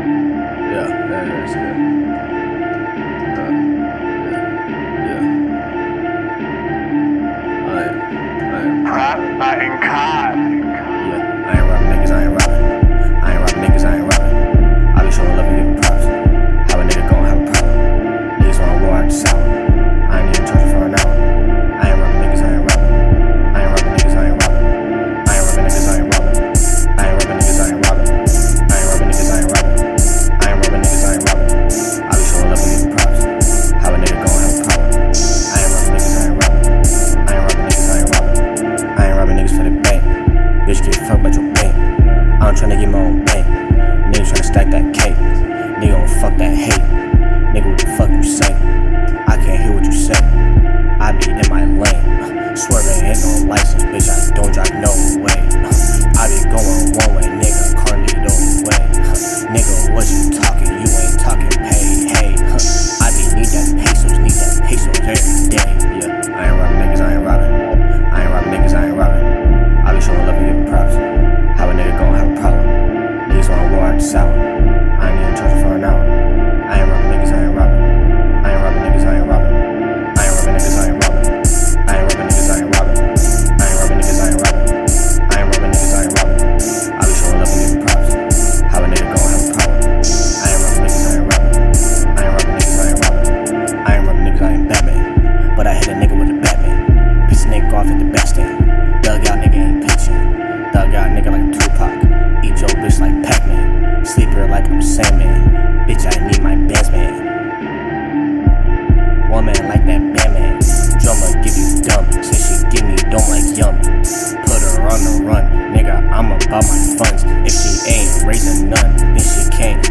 Yeah. Uh, yeah, yeah. I, I, Prospecting card. yeah, I ain't robbing niggas, I ain't robbing. I ain't robbing niggas, I ain't robbing. I be showing love and giving props. How a nigga gon' have a problem? Niggas wanna war at the sour. Get fucked by your bank. I'm tryna get my own bank. Nigga tryna stack that cake. Nigga gon' fuck that hate. Nigga, what the fuck you say? I can't hear what you say. I be in my this out. I ain't even charging for an hour. I ain't robbing niggas, I ain't robbing. I ain't robbing niggas, I ain't robbing. I ain't robbing niggas, I ain't robbing. I ain't robbing niggas, I ain't robbing. I ain't robbing niggas, I ain't robbing. I ain't robbing niggas, I ain't robbing. I be showing up and giving props. How a nigga gon' have a problem? I ain't robbing niggas, I ain't robbing. I ain't robbing niggas, I ain't robbing. I ain't robbing niggas, I ain't Batman. But I hit a nigga with a Batman. Piss a nigga off at the back stand. Bitch, I need my best man. Woman like that Batman. Drama give you dump. Say she give me don't like yum. Put her on the run. Nigga, I'm about my funds. If she ain't raising none, then she can't